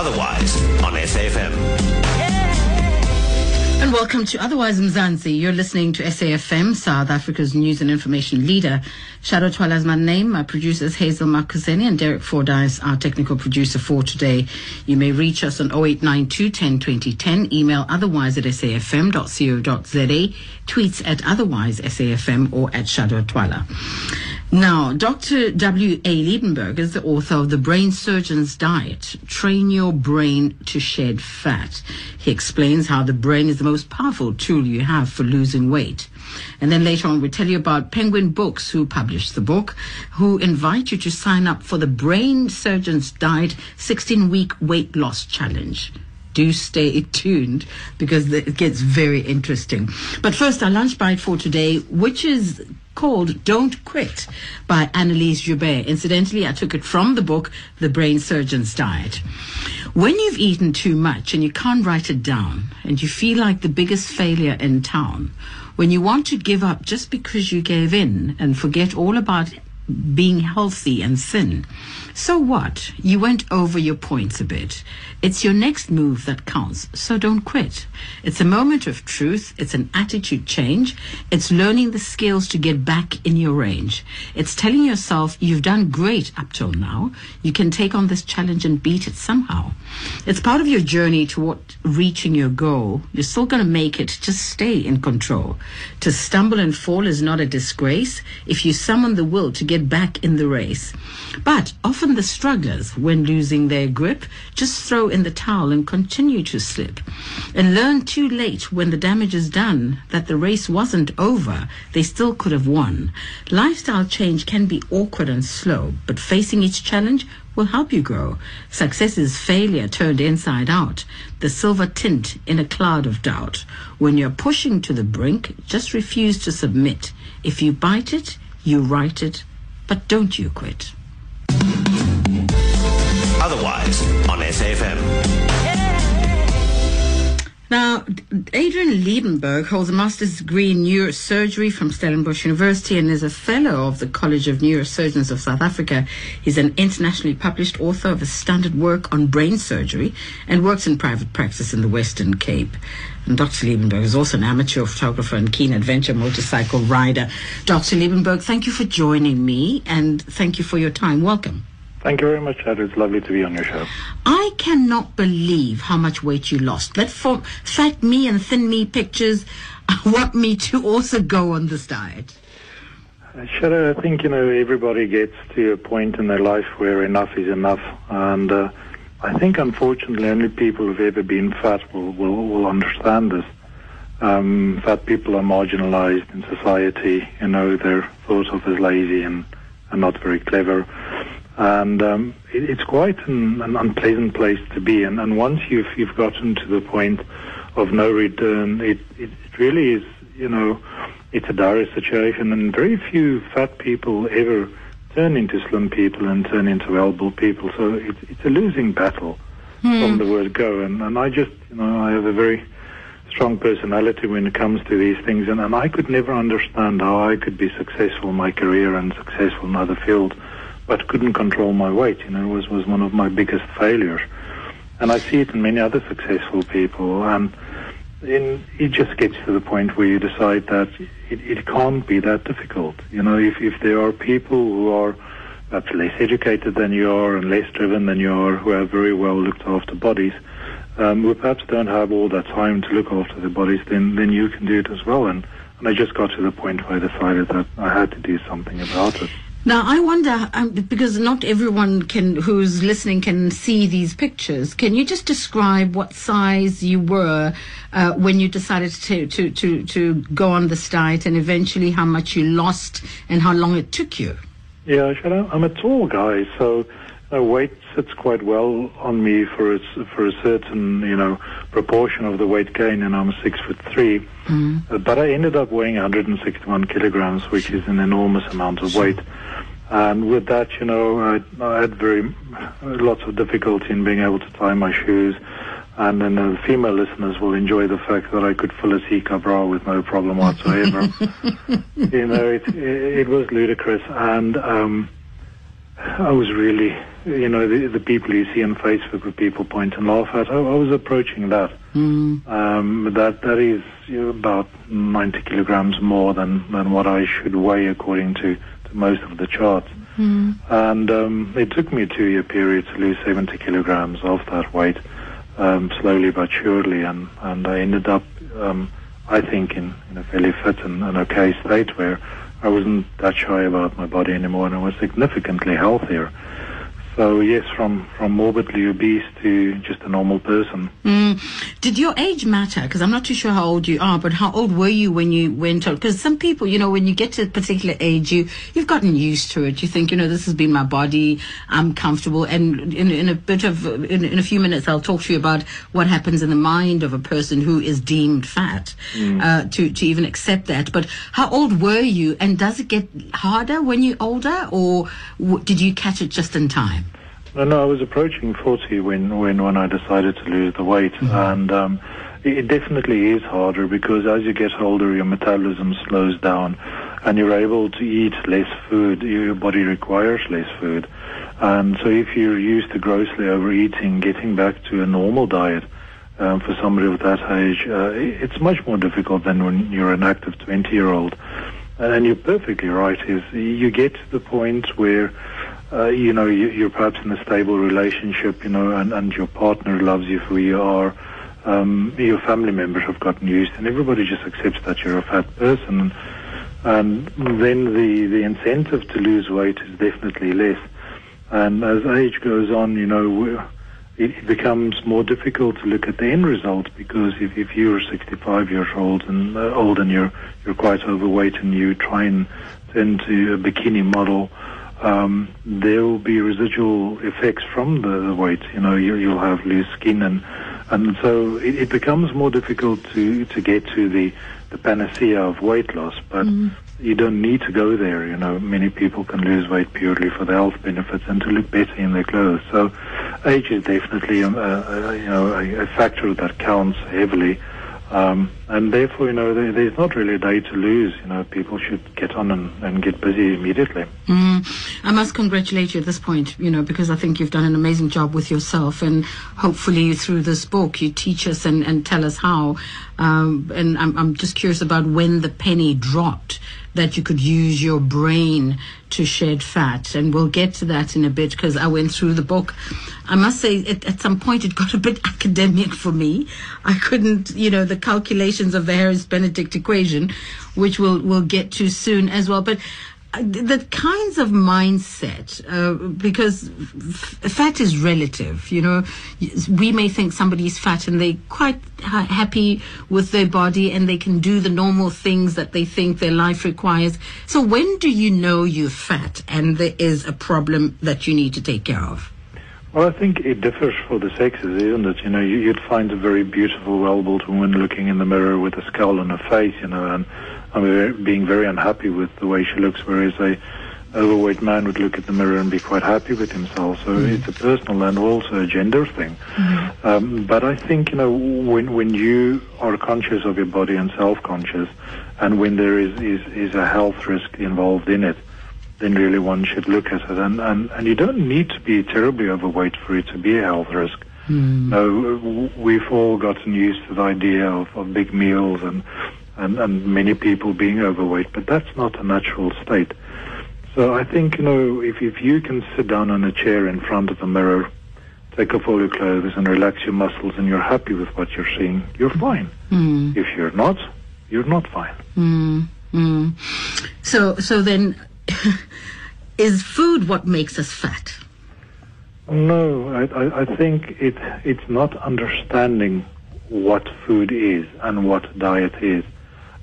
Otherwise on SAFM. And welcome to Otherwise Mzansi. You're listening to SAFM, South Africa's news and information leader. Shado Twala is my name. My producer is Hazel Marcuseni and Derek Fordyce, our technical producer for today. You may reach us on 0892 10 email otherwise at safm.co.za, tweets at otherwise SAFM or at Shado Twala. Now, Dr. W. A. Liebenberg is the author of The Brain Surgeon's Diet Train Your Brain to Shed Fat. He explains how the brain is the most powerful tool you have for losing weight. And then later on, we tell you about Penguin Books, who published the book, who invite you to sign up for the Brain Surgeon's Diet 16 Week Weight Loss Challenge do stay tuned because it gets very interesting. But first, our lunch bite for today, which is called Don't Quit by Annelise Joubert. Incidentally, I took it from the book The Brain Surgeon's Diet. When you've eaten too much and you can't write it down and you feel like the biggest failure in town, when you want to give up just because you gave in and forget all about being healthy and thin. So what? You went over your points a bit. It's your next move that counts, so don't quit. It's a moment of truth. It's an attitude change. It's learning the skills to get back in your range. It's telling yourself you've done great up till now. You can take on this challenge and beat it somehow. It's part of your journey toward reaching your goal. You're still going to make it. Just stay in control. To stumble and fall is not a disgrace if you summon the will to get back in the race. But often the strugglers, when losing their grip, just throw in the towel and continue to slip. And learn too late when the damage is done that the race wasn't over, they still could have won. Lifestyle change can be awkward and slow, but facing each challenge will help you grow. Success is failure turned inside out, the silver tint in a cloud of doubt. When you're pushing to the brink, just refuse to submit. If you bite it, you write it, but don't you quit. Otherwise on SAFM. Now, Adriaan Liebenberg holds a master's degree in neurosurgery from Stellenbosch University and is a fellow of the College of Neurosurgeons of South Africa. He's an internationally published author of a standard work on brain surgery and works in private practice in the Western Cape. And Dr. Liebenberg is also an amateur photographer and keen adventure motorcycle rider. Dr. Liebenberg, thank you for joining me and thank you for your time. Welcome. Thank you very much, Ed. It's lovely to be on your show. I cannot believe how much weight you lost. That for fat me and thin me pictures want me to also go on this diet. Uh, Shado, I think, you know, everybody gets to a point in their life where enough is enough. And uh, I think, unfortunately, only people who've ever been fat will, will, will understand this. Um, fat people are marginalized in society. You know, they're thought of as lazy and, and not very clever and um, it, it's quite an, an, unpleasant place to be. And, and once you've you've gotten to the point of no return, it, it, it really is you know it's a dire situation, and very few fat people ever turn into slim people and turn into well-built people. So it's it's a losing battle Hmm. from the word go. And and I just you know I have a very strong personality when it comes to these things, and, and I could never understand how I could be successful in my career and successful in other fields but couldn't control my weight. You know, was was one of my biggest failures, and I see it in many other successful people. And in, it just gets to the point where you decide that it, it can't be that difficult. You know, if if there are people who are perhaps less educated than you are and less driven than you are, who have very well looked after bodies. Um, who perhaps don't have all that time to look after their bodies, then then you can do it as well. And and I just got to the point where I decided that I had to do something about it. Now, I wonder, um, because not everyone can, who's listening can see these pictures. Can you just describe what size you were uh, when you decided to, to, to, to go on this diet and eventually how much you lost and how long it took you? Yeah, I'm a tall guy, so uh, weight sits quite well on me for a, for a certain, you know, proportion of the weight gain, and I'm six foot three. Mm. Uh, but I ended up weighing 161 kilograms, which is an enormous amount of weight. And with that, you know, I, I had very lots of difficulty in being able to tie my shoes. And then the female listeners will enjoy the fact that I could fill a Sika bra with no problem whatsoever. you know, it, it, it was ludicrous, and um, I was really you know, the, the people you see on Facebook where people point and laugh at, I, I was approaching that. Mm. Um, that that is you know, about 90 kilograms more than, than what I should weigh according to most of the charts. Mm. And um, it took me a two-year period to lose 70 kilograms of that weight, um, slowly but surely, and, and I ended up, um, I think, in, in a fairly fit and, and okay state where I wasn't that shy about my body anymore, and I was significantly healthier. So yes, from from morbidly obese to just a normal person. Mm. Did your age matter? Because I'm not too sure how old you are, but how old were you when you went on? Because some people, you know, when you get to a particular age, you you've gotten used to it. You think, you know, this has been my body. I'm comfortable. And in, in a bit of in, in a few minutes, I'll talk to you about what happens in the mind of a person who is deemed fat uh, to to even accept that. But how old were you? And does it get harder when you're older, or w- did you catch it just in time? No, no, I was approaching 40 when, when, when I decided to lose the weight. And um, it, it definitely is harder because as you get older, your metabolism slows down and you're able to eat less food. Your body requires less food. And so if you're used to grossly overeating, getting back to a normal diet um, for somebody of that age, uh, it's much more difficult than when you're an active 20-year-old. And you're perfectly right. Is you get to the point where uh, you know you, you're perhaps in a stable relationship, you know, and, and your partner loves you for who you are. Um, your family members have gotten used, and everybody just accepts that you're a fat person. And then the the incentive to lose weight is definitely less. And as age goes on, you know, it, it becomes more difficult to look at the end result because if, if you're 65 years old and uh, old and you're you're quite overweight and you try and turn to a bikini model, um, there will be residual effects from the, the weight. You know, you, you'll have loose skin and and so it, it becomes more difficult to to get to the the panacea of weight loss, but you don't need to go there. You know, many people can lose weight purely for the health benefits and to look better in their clothes. So, age is definitely um, a, a, you know a, a factor that counts heavily. Um, and therefore, you know, there, there's not really a day to lose. You know, people should get on and, and get busy immediately. Mm. I must congratulate you at this point, you know, because I think you've done an amazing job with yourself, and hopefully through this book you teach us and, and tell us how. Um, and I'm, I'm just curious about when the penny dropped that you could use your brain to shed fat, and we'll get to that in a bit because I went through the book. I must say, it, at some point, it got a bit academic for me. I couldn't, you know, the of the Harris Benedict equation, which we'll we'll get to soon as well, but uh, the kinds of mindset, uh, because f- fat is relative, you know, we may think somebody's fat and they're quite ha- happy with their body and they can do the normal things that they think their life requires. So when do you know you're fat and there is a problem that you need to take care of? Well, I think it differs for the sexes, isn't it? You know, you, you'd find a very beautiful, well-built woman looking in the mirror with a scowl on her face, you know, and I mean, being very unhappy with the way she looks, whereas a overweight man would look at the mirror and be quite happy with himself. So it's a personal and also a gender thing. Um, but I think, you know, when, when you are conscious of your body and self-conscious, and when there is, is, is a health risk involved in it, then really one should look at it. And, and, and you don't need to be terribly overweight for it to be a health risk. No, w- we've all gotten used to the idea of, of big meals and, and, and many people being overweight, but that's not a natural state. So I think, you know, if, if you can sit down on a chair in front of the mirror, take off all your clothes and relax your muscles and you're happy with what you're seeing, you're fine. Mm, If you're not, you're not fine. mm, mm. So, so then, is food what makes us fat? No, I, I, I think it it's not understanding what food is and what diet is.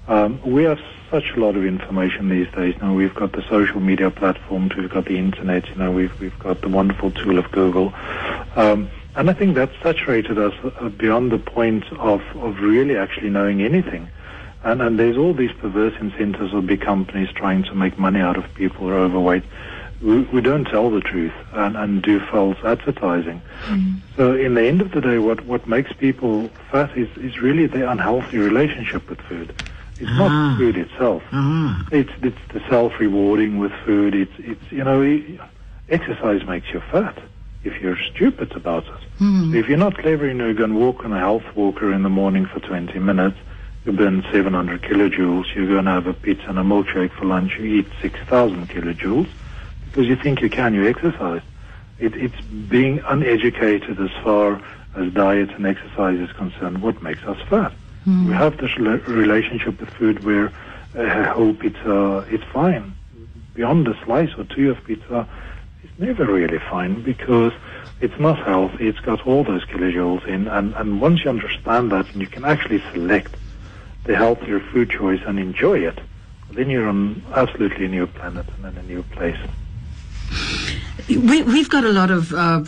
Um, we have such a lot of information these days. Now we've got the social media platforms, we've got the internet, you know, we've we've got the wonderful tool of Google, um, and I think that's saturated us beyond the point of of really actually knowing anything. And, and there's all these perverse incentives of big companies trying to make money out of people who are overweight. We, we don't tell the truth and, and do false advertising. So in the end of the day, what, what makes people fat is, is really their unhealthy relationship with food. It's Ah. not food itself. Ah, It's it's the self rewarding with food. It's it's you know, exercise makes you fat if you're stupid about it. Hmm. So if you're not clever, you know, you and walk on a health walker in the morning for 20 minutes, burn 700 kilojoules, you go and have a pizza and a milkshake for lunch, you eat 6,000 kilojoules, because you think you can, you exercise. It, it's being uneducated as far as diet and exercise is concerned, what makes us fat. Hmm. We have this relationship with food where a whole pizza is fine. Beyond a slice or two of pizza, it's never really fine because it's not healthy. It's got all those kilojoules in, and, and once you understand that and you can actually select the healthier food choice and enjoy it, then you're on absolutely a new planet and in a new place. We, we've got a lot of uh,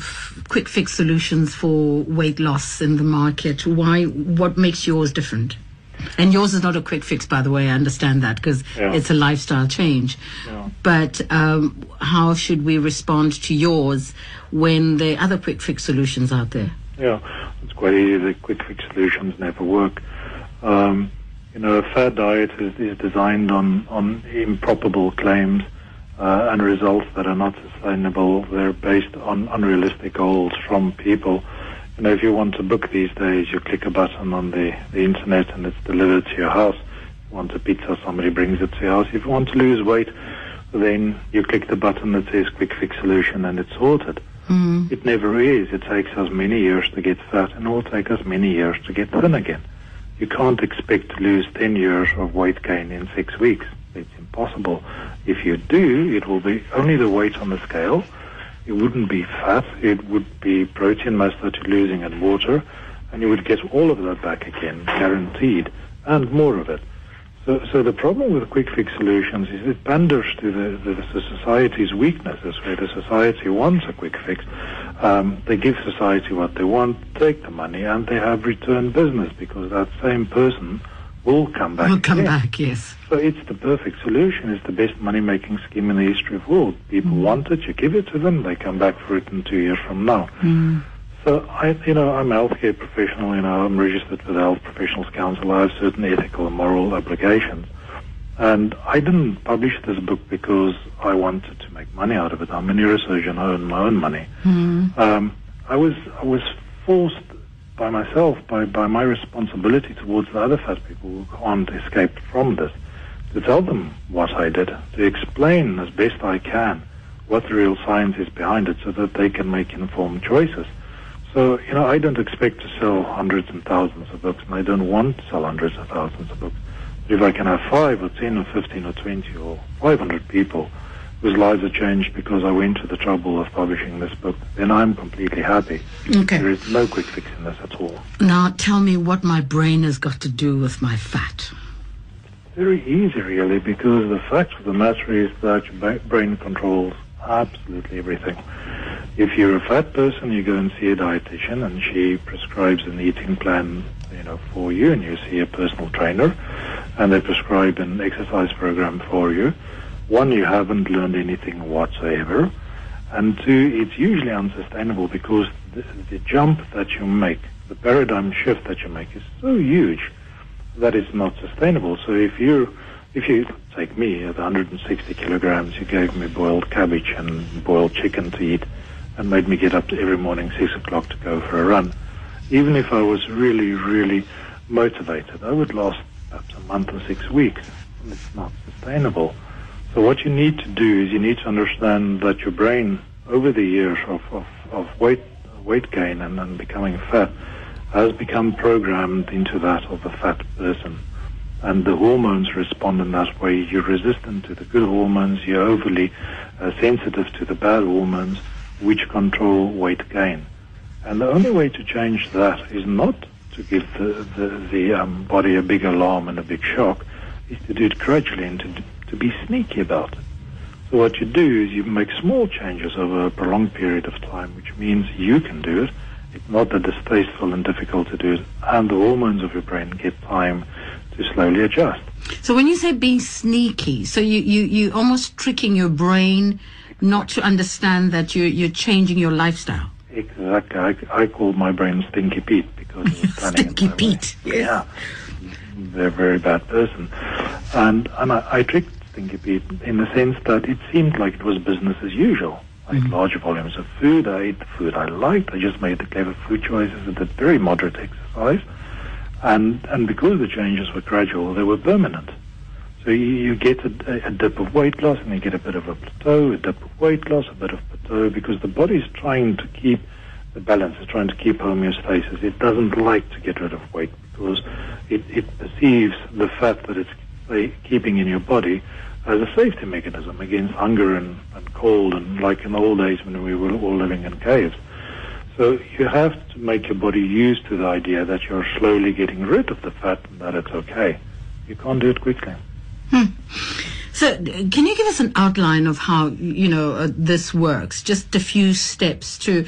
quick fix solutions for weight loss in the market. Why? What makes yours different? And yours is not a quick fix, by the way. I understand that because Yeah. it's a lifestyle change. Yeah. But um, how should we respond to yours when there are other quick fix solutions out there? Yeah, it's quite easy. The quick fix solutions never work. Um, you know, a fair diet is, is designed on, on improbable claims uh, and results that are not sustainable. They're based on unrealistic goals from people. You know, if you want to book these days, you click a button on the, the internet and it's delivered to your house. If you want a pizza, somebody brings it to your house. If you want to lose weight, then you click the button that says quick fix solution and it's sorted. Mm. It never is. It takes us many years to get fat and it will take us many years to get thin again. You can't expect to lose 10 years of weight gain in six weeks. It's impossible. If you do, it will be only the weight on the scale. It wouldn't be fat. It would be protein mass that you're losing and water. And you would get all of that back again, guaranteed, and more of it. So, so the problem with quick fix solutions is it panders to the, the, the society's weaknesses, where the society wants a quick fix. Um, they give society what they want, take the money, and they have return business because that same person will come back. We'll come again. back, yes. So it's the perfect solution. It's the best money-making scheme in the history of the world. People want it, you give it to them, they come back for it in two years from now. So I, you know, I'm a healthcare professional. You know, I'm registered with the Health Professionals Council. I have certain ethical and moral obligations, and I didn't publish this book because I wanted to make money out of it. I'm a neurosurgeon. I earn my own money. Um, I was I was forced by myself, by by my responsibility towards the other fat people who can't escape from this, to tell them what I did, to explain as best I can what the real science is behind it, so that they can make informed choices. So, you know, I don't expect to sell hundreds and thousands of books, and I don't want to sell hundreds of thousands of books. If I can have five or ten or fifteen or twenty or five hundred people whose lives are changed because I went to the trouble of publishing this book, then I'm completely happy. Okay. There is no quick fix in this at all. Now tell me what my brain has got to do with my fat. Very easy, really, because the fact of the matter is that your brain controls absolutely everything. If you're a fat person, you go and see a dietitian, and she prescribes an eating plan, you know, for you, and you see a personal trainer, and they prescribe an exercise program for you. One, you haven't learned anything whatsoever, and two, it's usually unsustainable because the, the jump that you make, the paradigm shift that you make, is so huge that it's not sustainable. So if you if you take me at 160 kilograms, you gave me boiled cabbage and boiled chicken to eat, and made me get up every morning six o'clock to go for a run. Even if I was really, really motivated, I would last perhaps a month or six weeks. And it's not sustainable. So what you need to do is you need to understand that your brain, over the years of, of, of weight weight gain and, and becoming fat, has become programmed into that of a fat person. And the hormones respond in that way. You're resistant to the good hormones. You're overly uh, sensitive to the bad hormones, which control weight gain. And the only way to change that is not to give the, the, the um, body a big alarm and a big shock, is to do it gradually and to, to be sneaky about it. So what you do is you make small changes over a prolonged period of time, which means you can do it. It's not that distasteful and difficult to do it, and the hormones of your brain get time to slowly adjust. So when you say being sneaky, so you, you, you almost tricking your brain not to understand that you're, you're changing your lifestyle. Exactly. I, I call my brain Stinky Pete because it was planning Stinky. Pete, yes. Yeah. They're a very bad person. And, and I, I tricked Stinky Pete in the sense that it seemed like it was business as usual. I ate mm. large volumes of food. I ate the food I liked. I just made the clever food choices. I did very moderate exercise. And, and because the changes were gradual, they were permanent. So you, you get a, a, dip of weight loss and you get a bit of a plateau, a dip of weight loss, a bit of plateau, because the body's trying to keep the balance, it's trying to keep homeostasis. It doesn't like to get rid of weight because it, it perceives the fat that it's uh, keeping in your body as a safety mechanism against hunger and, and cold and like in the old days when we were all living in caves. So you have to make your body used to the idea that you're slowly getting rid of the fat and that it's okay. You can't do it quickly. Hmm. So, can you give us an outline of how you know uh, this works? Just a few steps to,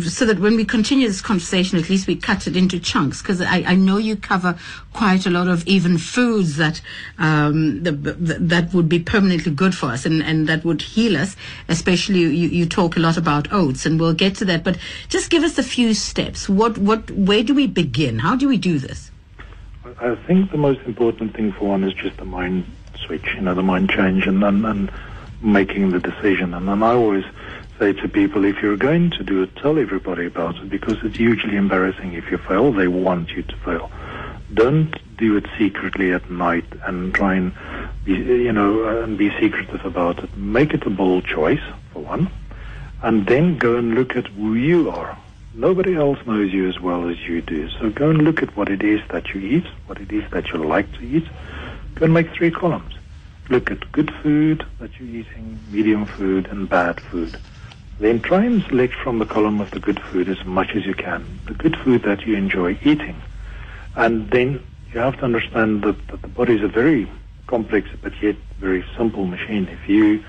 so that when we continue this conversation, at least we cut it into chunks. Because I, I, know you cover quite a lot of even foods that um, the, that would be permanently good for us and, and that would heal us. Especially, you, you talk a lot about oats, and we'll get to that. But just give us a few steps. What what where do we begin? How do we do this? I think the most important thing for one is just the mind switch, you know, the mind change and, and, and making the decision. And then I always say to people, if you're going to do it, tell everybody about it because it's hugely embarrassing if you fail. They want you to fail. Don't do it secretly at night and try and be, you know, and be secretive about it. Make it a bold choice, for one, and then go and look at who you are. Nobody else knows you as well as you do. So go and look at what it is that you eat, what it is that you like to eat. Go and make three columns. Look at good food that you're eating, medium food, and bad food. Then try and select from the column of the good food as much as you can, the good food that you enjoy eating. And then you have to understand that, that the body is a very complex but yet very simple machine. If you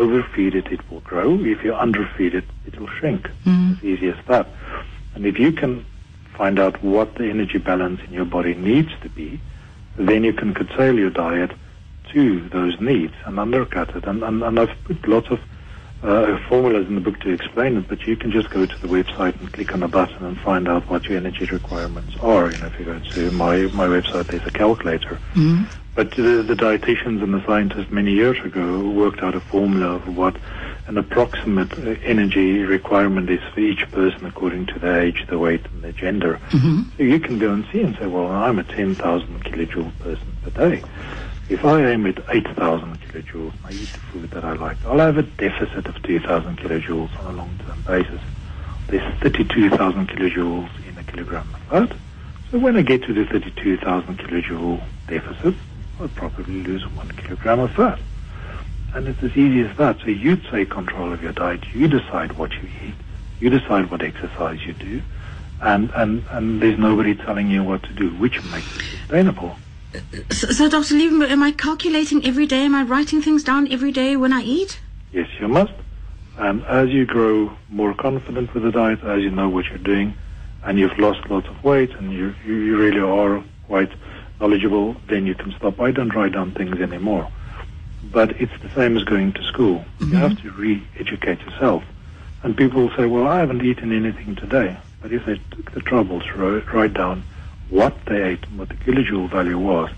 overfeed it, it will grow. If you underfeed it, it will shrink. Mm. It's easy as that. And if you can find out what the energy balance in your body needs to be, then you can curtail your diet to those needs and undercut it. And, and, and I've put lots of uh, formulas in the book to explain it, but you can just go to the website and click on a button and find out what your energy requirements are. You know, if you go to my, my website, there's a calculator. Mm-hmm. But the, the dietitians and the scientists many years ago worked out a formula of what an approximate energy requirement is for each person according to their age, their weight, and their gender. Mm-hmm. So you can go and see and say, well, I'm a 10,000 kilojoule person per day. If I aim at 8,000 kilojoules, I eat the food that I like, I'll have a deficit of 2,000 kilojoules on a long-term basis. There's 32,000 kilojoules in a kilogram of fat. So when I get to the 32,000 kilojoule deficit, I'll probably lose one kilogram of fat. And it's as easy as that. So you take control of your diet. You decide what you eat. You decide what exercise you do. And, and, and there's nobody telling you what to do, which makes it sustainable. Uh, so, so Dr. Liebenberg, am I calculating every day? Am I writing things down every day when I eat? Yes, you must. And as you grow more confident with the diet, as you know what you're doing, and you've lost lots of weight, and you, you really are quite knowledgeable, then you can stop. I don't write down things anymore. But it's the same as going to school. Mm-hmm. You have to re-educate yourself. And people will say, well, I haven't eaten anything today. But if they took the trouble to write down what they ate and what the kilojoule value was,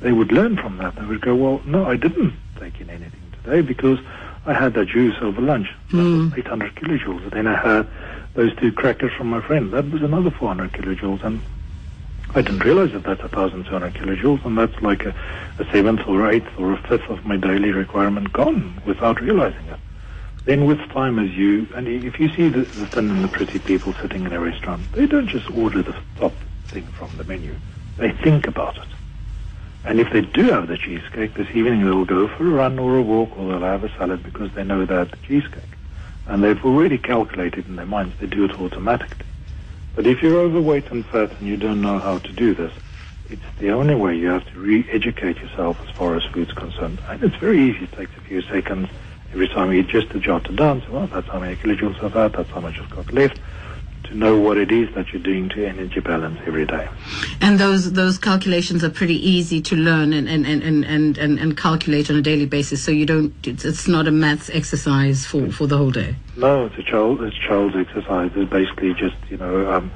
they would learn from that. They would go, well, no, I didn't take in anything today because I had that juice over lunch. That mm. was 800 kilojoules. And then I had those two crackers from my friend. That was another 400 kilojoules. And I didn't realize that that's 1,200 kilojoules, and that's like a, a seventh or eighth or a fifth of my daily requirement gone without realizing it. Then with time as you, and if you see the, the thin and the pretty people sitting in a restaurant, they don't just order the top thing from the menu. They think about it. And if they do have the cheesecake, this evening they'll go for a run or a walk or they'll have a salad because they know they have the cheesecake. And they've already calculated in their minds, they do it automatically. But if you're overweight and fat and you don't know how to do this, it's the only way you have to re-educate yourself as far as food's concerned. And it's very easy. It takes a few seconds every time you eat just to jot it down. So, well, that's how many kilojoules of that, that's how much I've got left to know what it is that you're doing to energy balance every day. And those those calculations are pretty easy to learn and, and, and, and, and, and calculate on a daily basis. So you don't it's, it's not a maths exercise for, for the whole day. No, it's a child it's child's exercise. It's basically just you know um,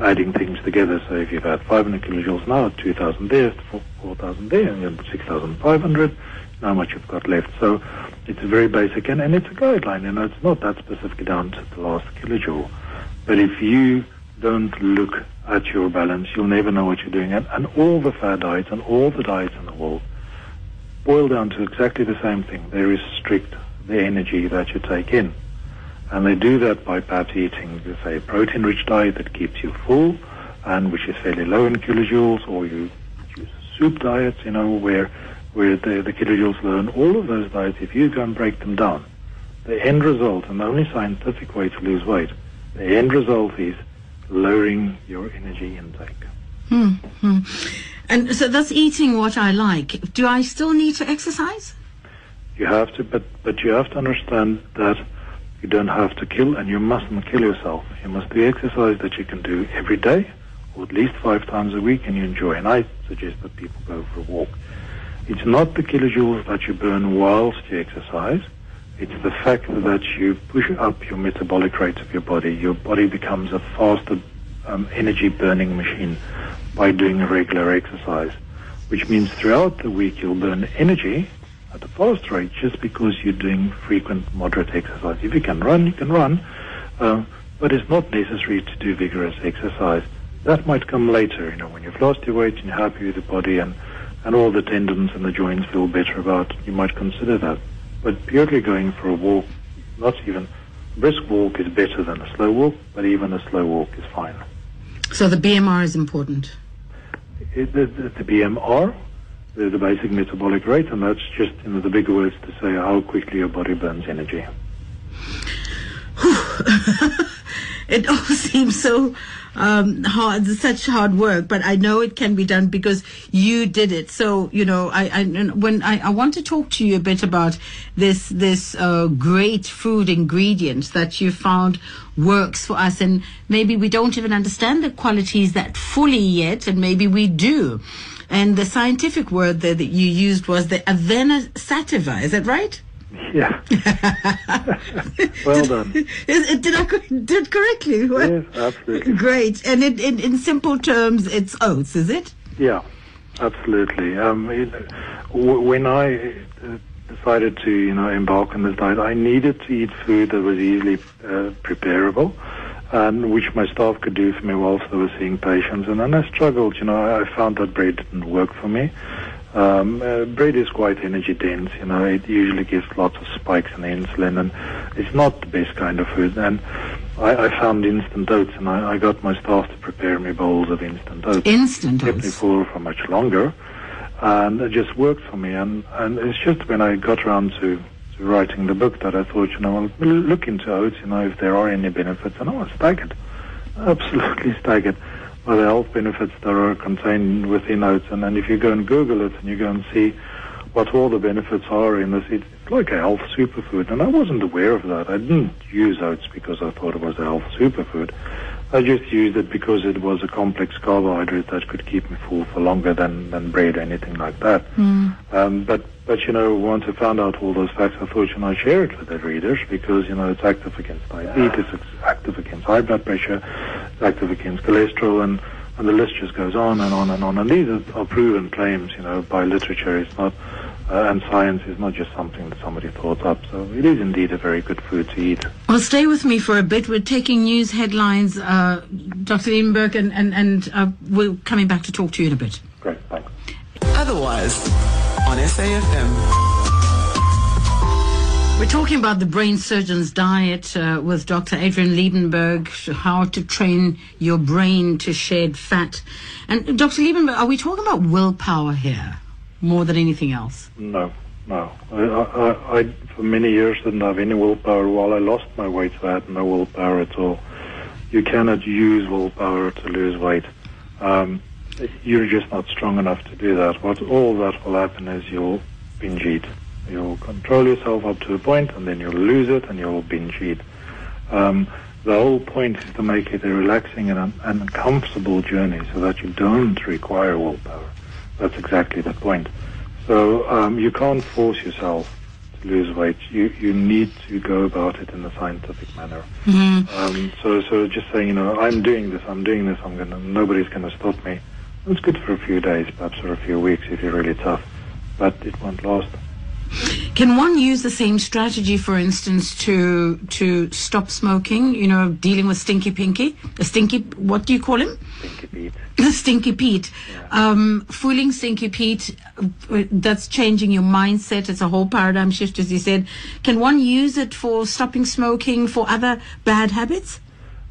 adding things together. So if you've had 500 kilojoules now, 2,000 there, 4,000 there, and 6,500 how much you've got left. So it's very basic, and, and it's a guideline. You know, it's not that specific down to the last kilojoule. But if you don't look at your balance, you'll never know what you're doing. And, and all the fad diets and all the diets in the world boil down to exactly the same thing. They restrict the energy that you take in. And they do that by perhaps eating, say, a protein-rich diet that keeps you full and which is fairly low in kilojoules, or you use soup diets, you know, where where the, the kilojoules. And all of those diets, if you go and break them down, the end result, and the only scientific way to lose weight, the end result is lowering your energy intake. Mm-hmm. And so that's eating what I like. Do I still need to exercise? You have to, but but you have to understand that you don't have to kill, and you mustn't kill yourself. You must do exercise that you can do every day, or at least five times a week, and you enjoy. And I suggest that people go for a walk. It's not the kilojoules that you burn whilst you exercise. It's the fact that you push up your metabolic rate of your body. Your body becomes a faster um, energy burning machine by doing regular exercise, which means throughout the week you'll burn energy at a fast rate just because you're doing frequent moderate exercise. If you can run, you can run, uh, but it's not necessary to do vigorous exercise. That might come later, you know, when you've lost your weight and you're happy with the body and, and all the tendons and the joints feel better about, you might consider that. But purely going for a walk, not even brisk walk is better than a slow walk, but even a slow walk is fine. So the BMR is important. It, the, the, the BMR, the, the basic metabolic rate, and that's just you know the bigger words to say how quickly your body burns energy. it all seems so um, hard, such hard work, but I know it can be done because you did it. So you know, I, I when I, I want to talk to you a bit about this this uh, great food ingredient that you found works for us, and maybe we don't even understand the qualities that fully yet, and maybe we do. And the scientific word that, that you used was the Avena sativa. Is that right? Yeah. well done. Did, I did correctly? Yes, absolutely. Great. And it, in, in simple terms, it's oats, is it? Yeah, absolutely. Um, it, w- when I uh, decided to, you know, embark on this diet, I needed to eat food that was easily uh, preparable and which my staff could do for me whilst they were seeing patients. And then I struggled, you know, I found that bread didn't work for me. Um, uh, bread is quite energy dense, you know, it usually gives lots of spikes in insulin and it's not the best kind of food. And I, I found instant oats and I, I, got my staff to prepare me bowls of instant oats. Instant oats? Kept me full for much longer. And it just worked for me. And, and it's just when I got around to writing the book that I thought, you know, I'll look into oats, you know, if there are any benefits. And I was staggered, absolutely staggered by the health benefits that are contained within oats. And then if you go and Google it and you go and see what all the benefits are in this, it's like a health superfood. And I wasn't aware of that. I didn't use oats because I thought it was a health superfood. I just used it because it was a complex carbohydrate that could keep me full for longer than, than bread or anything like that. Mm. Um, but, but, you know, once I found out all those facts, I thought, you know, I'd share it with the readers because, you know, it's active against diabetes, it's active against high blood pressure, active against cholesterol, and, and the list just goes on and on and on. And these are, are proven claims, you know, by literature. It's not uh, and science is not just something that somebody thought up. So it is indeed a very good food to eat. Well, stay with me for a bit. We're taking news headlines, uh, Dr. Liebenberg, and, and, and uh, we're coming back to talk to you in a bit. Great, thanks. Otherwise, on SAFM. We're talking about the brain surgeon's diet uh, with Dr. Adriaan Liebenberg, how to train your brain to shed fat. And Dr. Liebenberg, are we talking about willpower here? more than anything else? No, no. I, I, I, for many years didn't have any willpower. While I lost my weight, I had no willpower at all. You cannot use willpower to lose weight. Um, you're just not strong enough to do that. What all that will happen is you'll binge eat. You'll control yourself up to a point, and then you'll lose it, and you'll binge eat. Um, the whole point is to make it a relaxing and, and comfortable journey, so that you don't require willpower. That's exactly the point. So um, you can't force yourself to lose weight. You you need to go about it in a scientific manner. Mm-hmm. Um, so so just saying, you know, I'm doing this, I'm doing this, I'm gonna, nobody's gonna stop me. It's good for a few days, perhaps for a few weeks if you're really tough, but it won't last. Can one use the same strategy, for instance, to to stop smoking? You know, dealing with Stinky Pinky, a Stinky. What do you call him? Stinky Pete. The Stinky Pete. Um, fooling Stinky Pete. uh, That's changing your mindset. It's a whole paradigm shift, as you said. Can one use it for stopping smoking for other bad habits?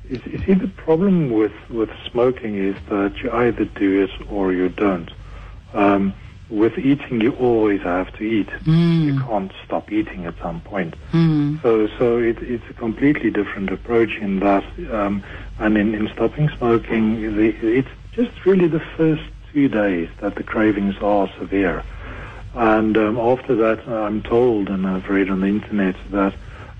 You see, the problem with, with smoking is that you either do it or you don't. Um, with eating, you always have to eat. You can't stop eating at some point. So, so it, it's a completely different approach in that. Um, and in, in stopping smoking, the, it's just really the first two days that the cravings are severe. And um, after that, I'm told, and I've read on the internet, that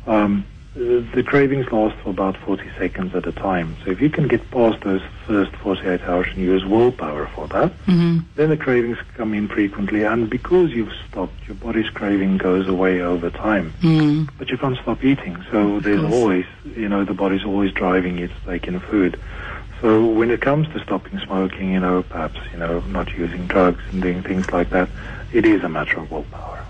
um, the the cravings last for about 40 seconds at a time. So if you can get past those first 48 hours and use willpower for that, mm-hmm. then the cravings come in frequently. And because you've stopped, your body's craving goes away over time. Mm. But you can't stop eating. So there's always, you know, the body's always driving you to take in food. So when it comes to stopping smoking, you know, perhaps, you know, not using drugs and doing things like that, it is a matter of willpower.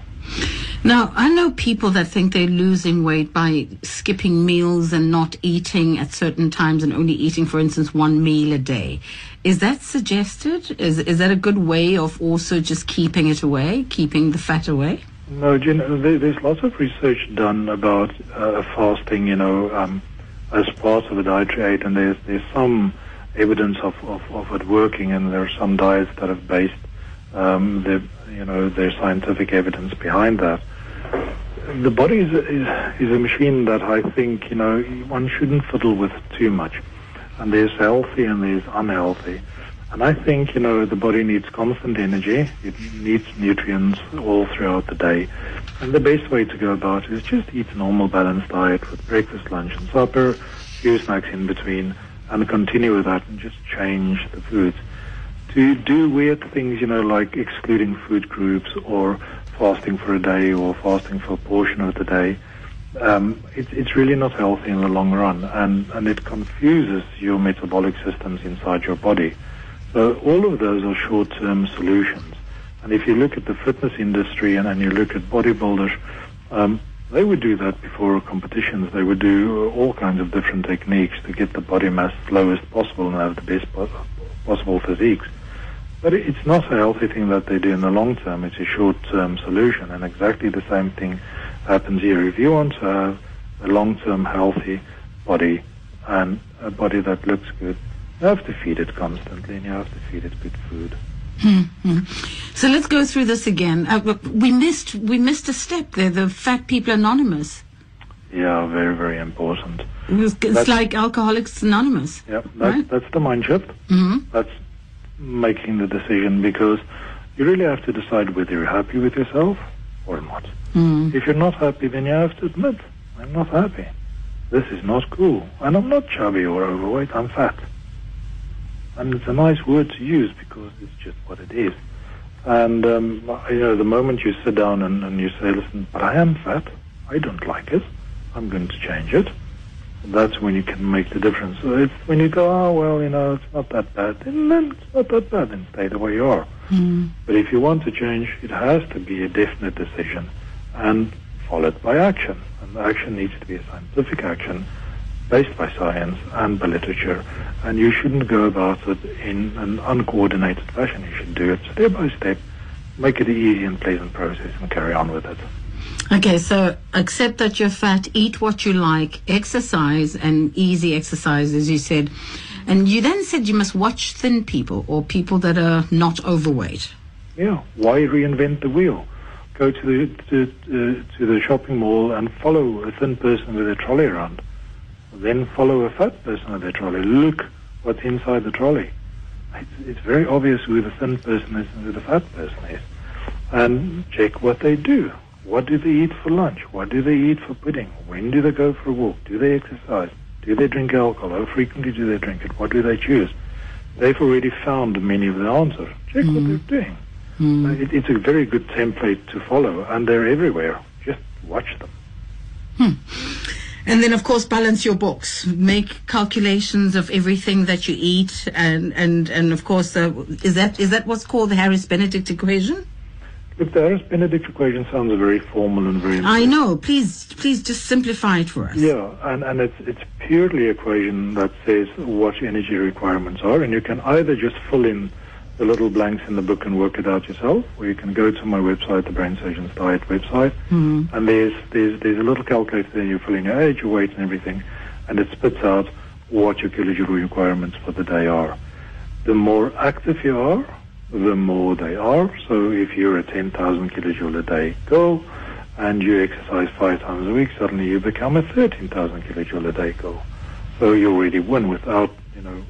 Now, I know people that think they're losing weight by skipping meals and not eating at certain times and only eating, for instance, one meal a day. Is that suggested? Is, is that a good way of also just keeping it away, keeping the fat away? No, Jen, there's lots of research done about uh, fasting, you know, um, as part of a dietary aid, and there's there's some evidence of, of, of it working, and there are some diets that have based, um, the, you know, there's scientific evidence behind that. The body is, a- is is a machine that I think you know one shouldn't fiddle with too much, and there's healthy and there's unhealthy. And I think, you know, the body needs constant energy. It needs nutrients all throughout the day. And the best way to go about it is just eat a normal balanced diet with breakfast, lunch, and supper, few snacks in between, and continue with that and just change the foods. To do weird things, you know, like excluding food groups or fasting for a day or fasting for a portion of the day, um, it's it's really not healthy in the long run, and, and it confuses your metabolic systems inside your body. So all of those are short-term solutions. And if you look at the fitness industry and, and you look at bodybuilders, um, they would do that before competitions. They would do all kinds of different techniques to get the body mass as low as possible and have the best possible physiques. But it's not a healthy thing that they do in the long term. It's a short-term solution, and exactly the same thing happens here. If you want to have a long-term healthy body and a body that looks good, you have to feed it constantly, and you have to feed it good food. So let's go through this again. Uh, we missed we missed a step there. The Fat People Anonymous. Yeah, very, very important. It it's That's- like Alcoholics Anonymous. Yeah, that, Right. that's the mind shift. hmm That's making the decision because you really have to decide whether you're happy with yourself or not. Mm. If you're not happy, then you have to admit, I'm not happy. This is not cool. And I'm not chubby or overweight, I'm fat. And it's a nice word to use because it's just what it is. And, um, you know, the moment you sit down and, and you say, listen, but I am fat, I don't like it, I'm going to change it, that's when you can make the difference. So it's when you go, oh, well, you know, it's not that bad, then, then it's not that bad, then stay the way you are. Mm. But if you want to change, it has to be a definite decision and followed by action. And the action needs to be a scientific action based by science and by literature. And you shouldn't go about it in an uncoordinated fashion. You should do it step by step, make it an easy and pleasant process, and carry on with it. Okay, so accept that you're fat, eat what you like, exercise, and easy exercise, as you said. And you then said you must watch thin people or people that are not overweight. Yeah, why reinvent the wheel? Go to the to, uh, to the shopping mall and follow a thin person with a trolley around. Then follow a fat person with a trolley. Look what's inside the trolley. It's, it's very obvious who the thin person is and who the fat person is. And check what they do. What do they eat for lunch? What do they eat for pudding? When do they go for a walk? Do they exercise? Do they drink alcohol? How frequently do they drink it? What do they choose? They've already found many of the answers. Check what they're doing. Uh, It, it's a very good template to follow, and they're everywhere. Just watch them. And then, of course, balance your books. Make calculations of everything that you eat, and and and of course, uh, is that is that what's called the Harris Benedict equation? Look, the Harris Benedict equation sounds very formal and very. I know. Please, please just simplify it for us. Yeah, and, and it's it's purely equation that says what your energy requirements are, and you can either just fill in the little blanks in the book and work it out yourself, or you can go to my website, the Brain Surgeons Diet website, Mm. and there's there's there's a little calculator there. You fill in your age, your weight, and everything, and it spits out what your kilojoule requirements for the day are. The more active you are, the more they are. So if you're a 10,000 kilojoule a day girl and you exercise five times a week, suddenly you become a 13,000 kilojoule a day girl. So you already win without, you know,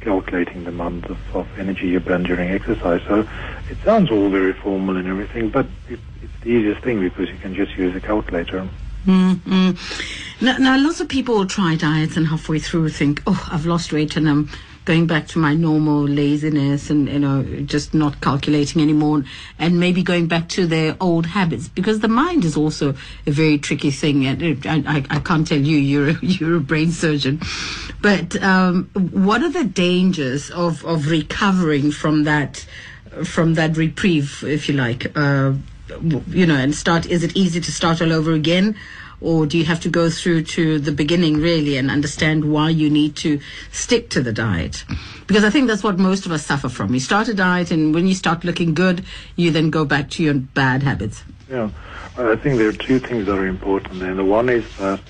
calculating the amount of, of energy you burn during exercise. So it sounds all very formal and everything, but it, it's the easiest thing because you can just use a calculator. Mm-hmm. Now, now, lots of people try diets and halfway through think, oh, I've lost weight and I'm going back to my normal laziness and, you know, just not calculating anymore and maybe going back to their old habits because the mind is also a very tricky thing. And I, I, can't tell you, you're, a- you're a brain surgeon. But um, what are the dangers of, of recovering from that, from that reprieve, if you like? Uh, you know, and start, is it easy to start all over again? Or do you have to go through to the beginning really and understand why you need to stick to the diet? Because I think that's what most of us suffer from. You start a diet and when you start looking good, you then go back to your bad habits. Yeah, I think there are two things that are important there. The one is that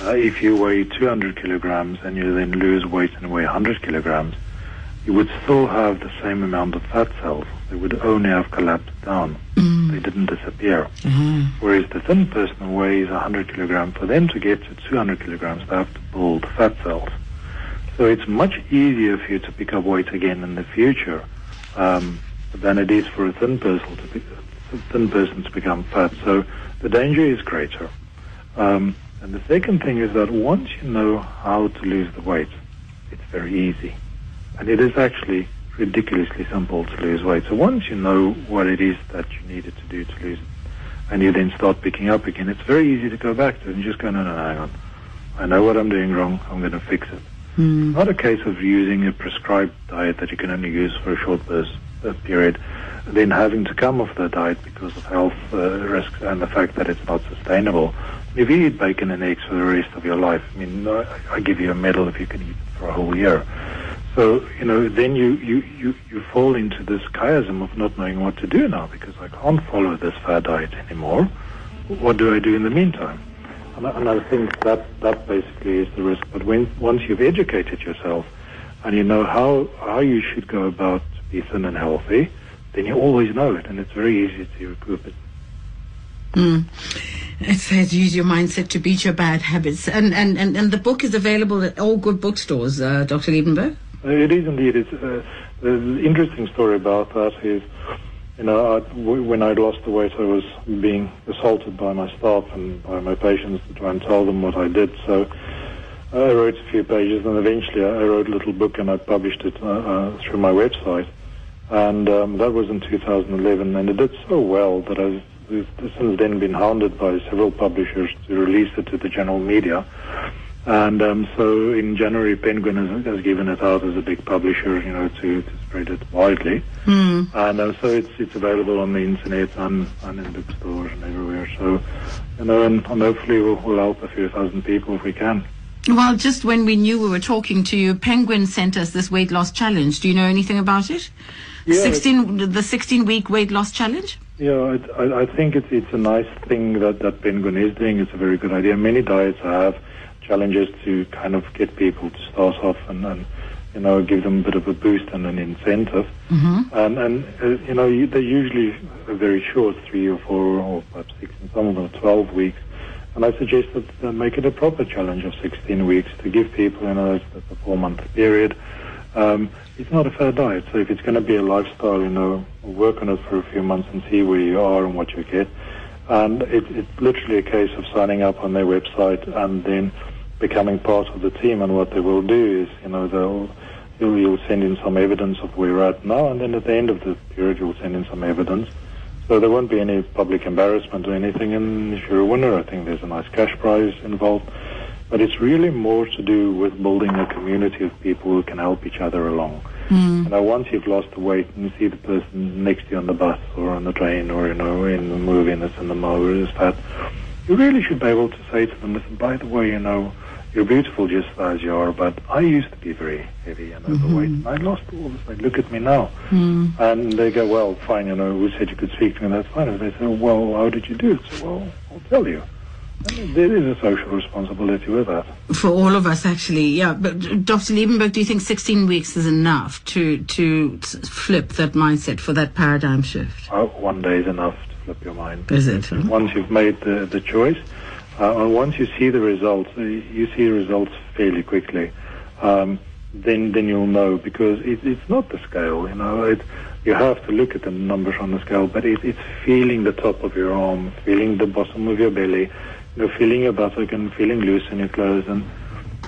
uh, if you weigh 200 kilograms and you then lose weight and weigh 100 kilograms, you would still have the same amount of fat cells. They would only have collapsed down. They didn't disappear. Whereas the thin person who weighs 100 kilograms, for them to get to 200 kilograms, they have to build fat cells. So it's much easier for you to pick up weight again in the future um, than it is for a thin person to a thin person to become fat. So the danger is greater. Um, and the second thing is that once you know how to lose the weight, it's very easy. And it is actually ridiculously simple to lose weight. So once you know what it is that you needed to do to lose it, and you then start picking up again, it's very easy to go back to it and just go, no, no, no, hang on. I know what I'm doing wrong. I'm going to fix it. Mm. Not a case of using a prescribed diet that you can only use for a short burst, uh, period, then having to come off the diet because of health uh, risks and the fact that it's not sustainable. If you eat bacon and eggs for the rest of your life, I mean, I, I give you a medal if you can eat it for a whole year. So, you know, then you, you, you, you fall into this chiasm of not knowing what to do now because I can't follow this fad diet anymore. What do I do in the meantime? And I, and I think that, that basically is the risk. But when, once you've educated yourself and you know how, how you should go about to be thin and healthy, then you always know it and it's very easy to recoup it. Mm. It says use your mindset to beat your bad habits. And, and, and, and the book is available at all good bookstores, uh, Dr. Liebenberg? Uh, It is indeed. It's, uh, the interesting story about that is, you know, I, when I lost the weight, I was being assaulted by my staff and by my patients to try and tell them what I did. So I wrote a few pages, and eventually I wrote a little book and I published it uh, uh, through my website. And um, that was in 2011, and it did so well that I've since then been hounded by several publishers to release it to the general media. And um, so in January, Penguin has, has given it out as a big publisher, you know, to, to spread it widely. Mm. And uh, so it's it's available on the internet and, and in bookstores and everywhere. So, you know, and, and hopefully we'll, we'll help a few thousand people if we can. Well, just when we knew we were talking to you, Penguin sent us this weight loss challenge. Do you know anything about it? Yeah, 16, the 16 week weight loss challenge? Yeah, it, I, I think it's it's a nice thing that that Penguin is doing. It's a very good idea. Many diets have challenges to kind of get people to start off and, and you know give them a bit of a boost and an incentive. Mm-hmm. And and uh, you know you, they're usually a very short, three or four or perhaps six, and some of them twelve weeks. And I suggest that uh, make it a proper challenge of 16 weeks to give people, you know, that's a four-month period. Um, it's not a fair diet, so if it's going to be a lifestyle, you know, work on it for a few months and see where you are and what you get. And it, it's literally a case of signing up on their website and then becoming part of the team. And what they will do is, you know, they'll you'll, you'll send in some evidence of where you're at now, and then at the end of the period, you'll send in some evidence. So there won't be any public embarrassment or anything. And if you're a winner, I think there's a nice cash prize involved. But it's really more to do with building a community of people who can help each other along. Hmm. You know, once you've lost the weight and you see the person next to you on the bus or on the train or, you know, in the movie in the cinema or is fat, you really should be able to say to them, listen, by the way, you know, you're beautiful just as you are, but I used to be very heavy and overweight. And I lost all this weight. Look at me now. And they go, well, fine, you know, we said you could speak to me, that's fine. And they say, well, how did you do it? So, well, I'll tell you. And there is a social responsibility with that. For all of us, actually, yeah. But Dr. Liebenberg, do you think 16 weeks is enough to to flip that mindset for that paradigm shift? Uh, one day is enough your mind. Is it? Once you've made the, the choice, uh, and once you see the results, uh, you see results fairly quickly. Um, then then you'll know because it, it's not the scale. You know, it, you have to look at the numbers on the scale, but it, it's feeling the top of your arm, feeling the bottom of your belly, you know, feeling your buttock and feeling loose in your clothes and.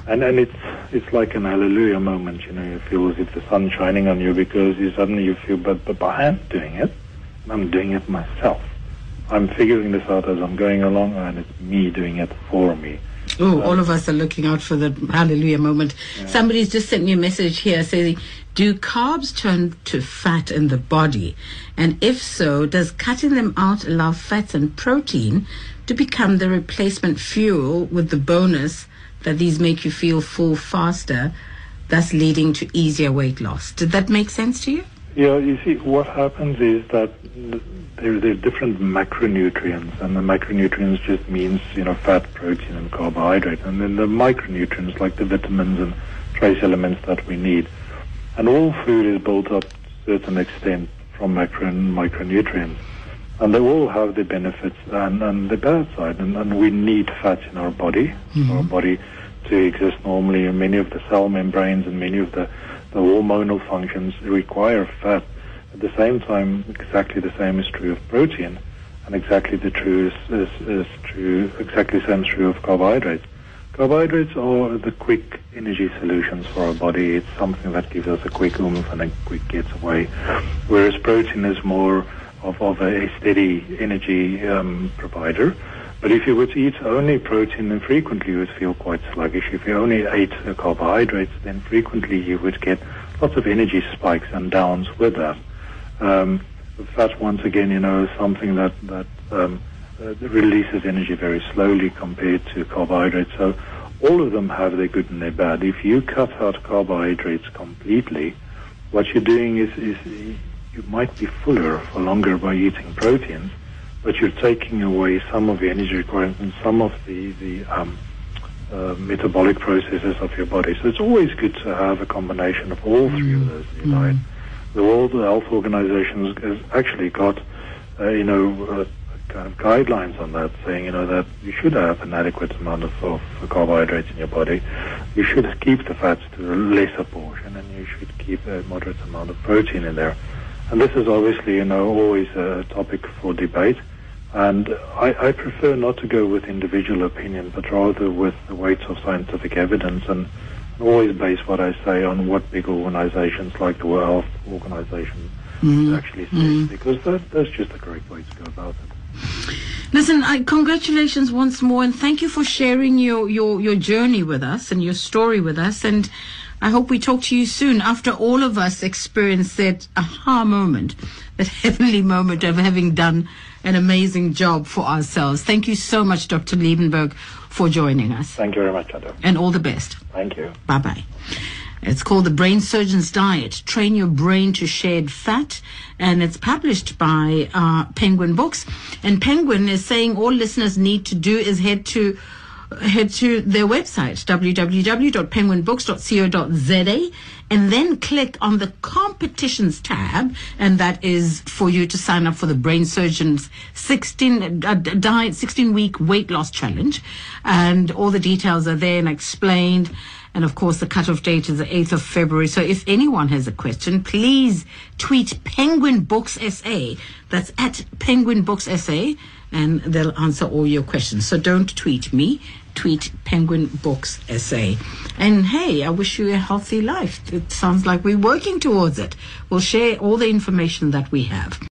And and it's it's like an hallelujah moment, you know. You feel as if the sun's shining on you because you suddenly you feel, but but I am doing it, I'm doing it myself. I'm figuring this out as I'm going along, and it's me doing it for me. Oh, all of us are looking out for the hallelujah moment. Somebody's just sent me a message here saying, Do carbs turn to fat in the body? And if so, does cutting them out allow fats and protein to become the replacement fuel with the bonus that these make you feel full faster, thus leading to easier weight loss? Did that make sense to you? Yeah, you see, what happens is that there, there are different macronutrients, and the macronutrients just means, you know, fat, protein, and carbohydrate. And then the micronutrients, like the vitamins and trace elements that we need. And all food is built up to a certain extent from macro and micronutrients. And they all have their benefits and, and the bad side. And, and we need fat in our body, for our body to exist normally. And many of the cell membranes and many of the, the hormonal functions require fat. At the same time, exactly the same is true of protein, and exactly the true is, is, is true. Exactly the same is true of carbohydrates. Carbohydrates are the quick energy solutions for our body. It's something that gives us a quick oomph and a quick getaway, whereas protein is more of, of a steady energy um, provider. But if you were to eat only protein, then frequently you would feel quite sluggish. If you only ate uh, carbohydrates, then frequently you would get lots of energy spikes and downs with that. Um, fat, once again, you know, is something that that um, uh, releases energy very slowly compared to carbohydrates. So all of them have their good and their bad. If you cut out carbohydrates completely, what you're doing is, is you might be fuller for longer by eating proteins, but you're taking away some of the energy requirements and some of the, the um, uh, metabolic processes of your body. So it's always good to have a combination of all three of those in your diet. The World Health Organization has actually got, uh, you know, uh, kind of guidelines on that, saying, you know, that you should have an adequate amount of, of carbohydrates in your body. You should keep the fats to a lesser portion, and you should keep a moderate amount of protein in there. And this is obviously, you know, always a topic for debate. And I, I prefer not to go with individual opinion, but rather with the weights of scientific evidence and always base what I say on what big organizations like the World Health Organization mm-hmm. actually say, mm-hmm. because that, that's just a great way to go about it. Listen, I, congratulations once more, and thank you for sharing your, your, your journey with us and your story with us. And I hope we talk to you soon after all of us experience that aha moment, that heavenly moment of having done an amazing job for ourselves. Thank you so much, Dr. Liebenberg, for joining us, Thank you very much, Adam. and all the best. Thank you. Bye bye. It's called The Brain Surgeon's Diet Train Your Brain to Shed Fat. And it's published by uh, Penguin Books. And Penguin is saying all listeners need to do is head to head to their website www.penguinbooks.co.za and then click on the competitions tab and that is for you to sign up for the brain surgeon's 16 uh, diet 16 week weight loss challenge and all the details are there and explained and of course, the cutoff date is the 8th of February. So if anyone has a question, please tweet Penguin Books SA. That's at Penguin Books SA, and they'll answer all your questions. So don't tweet me, tweet Penguin Books SA. And hey, I wish you a healthy life. It sounds like we're working towards it. We'll share all the information that we have.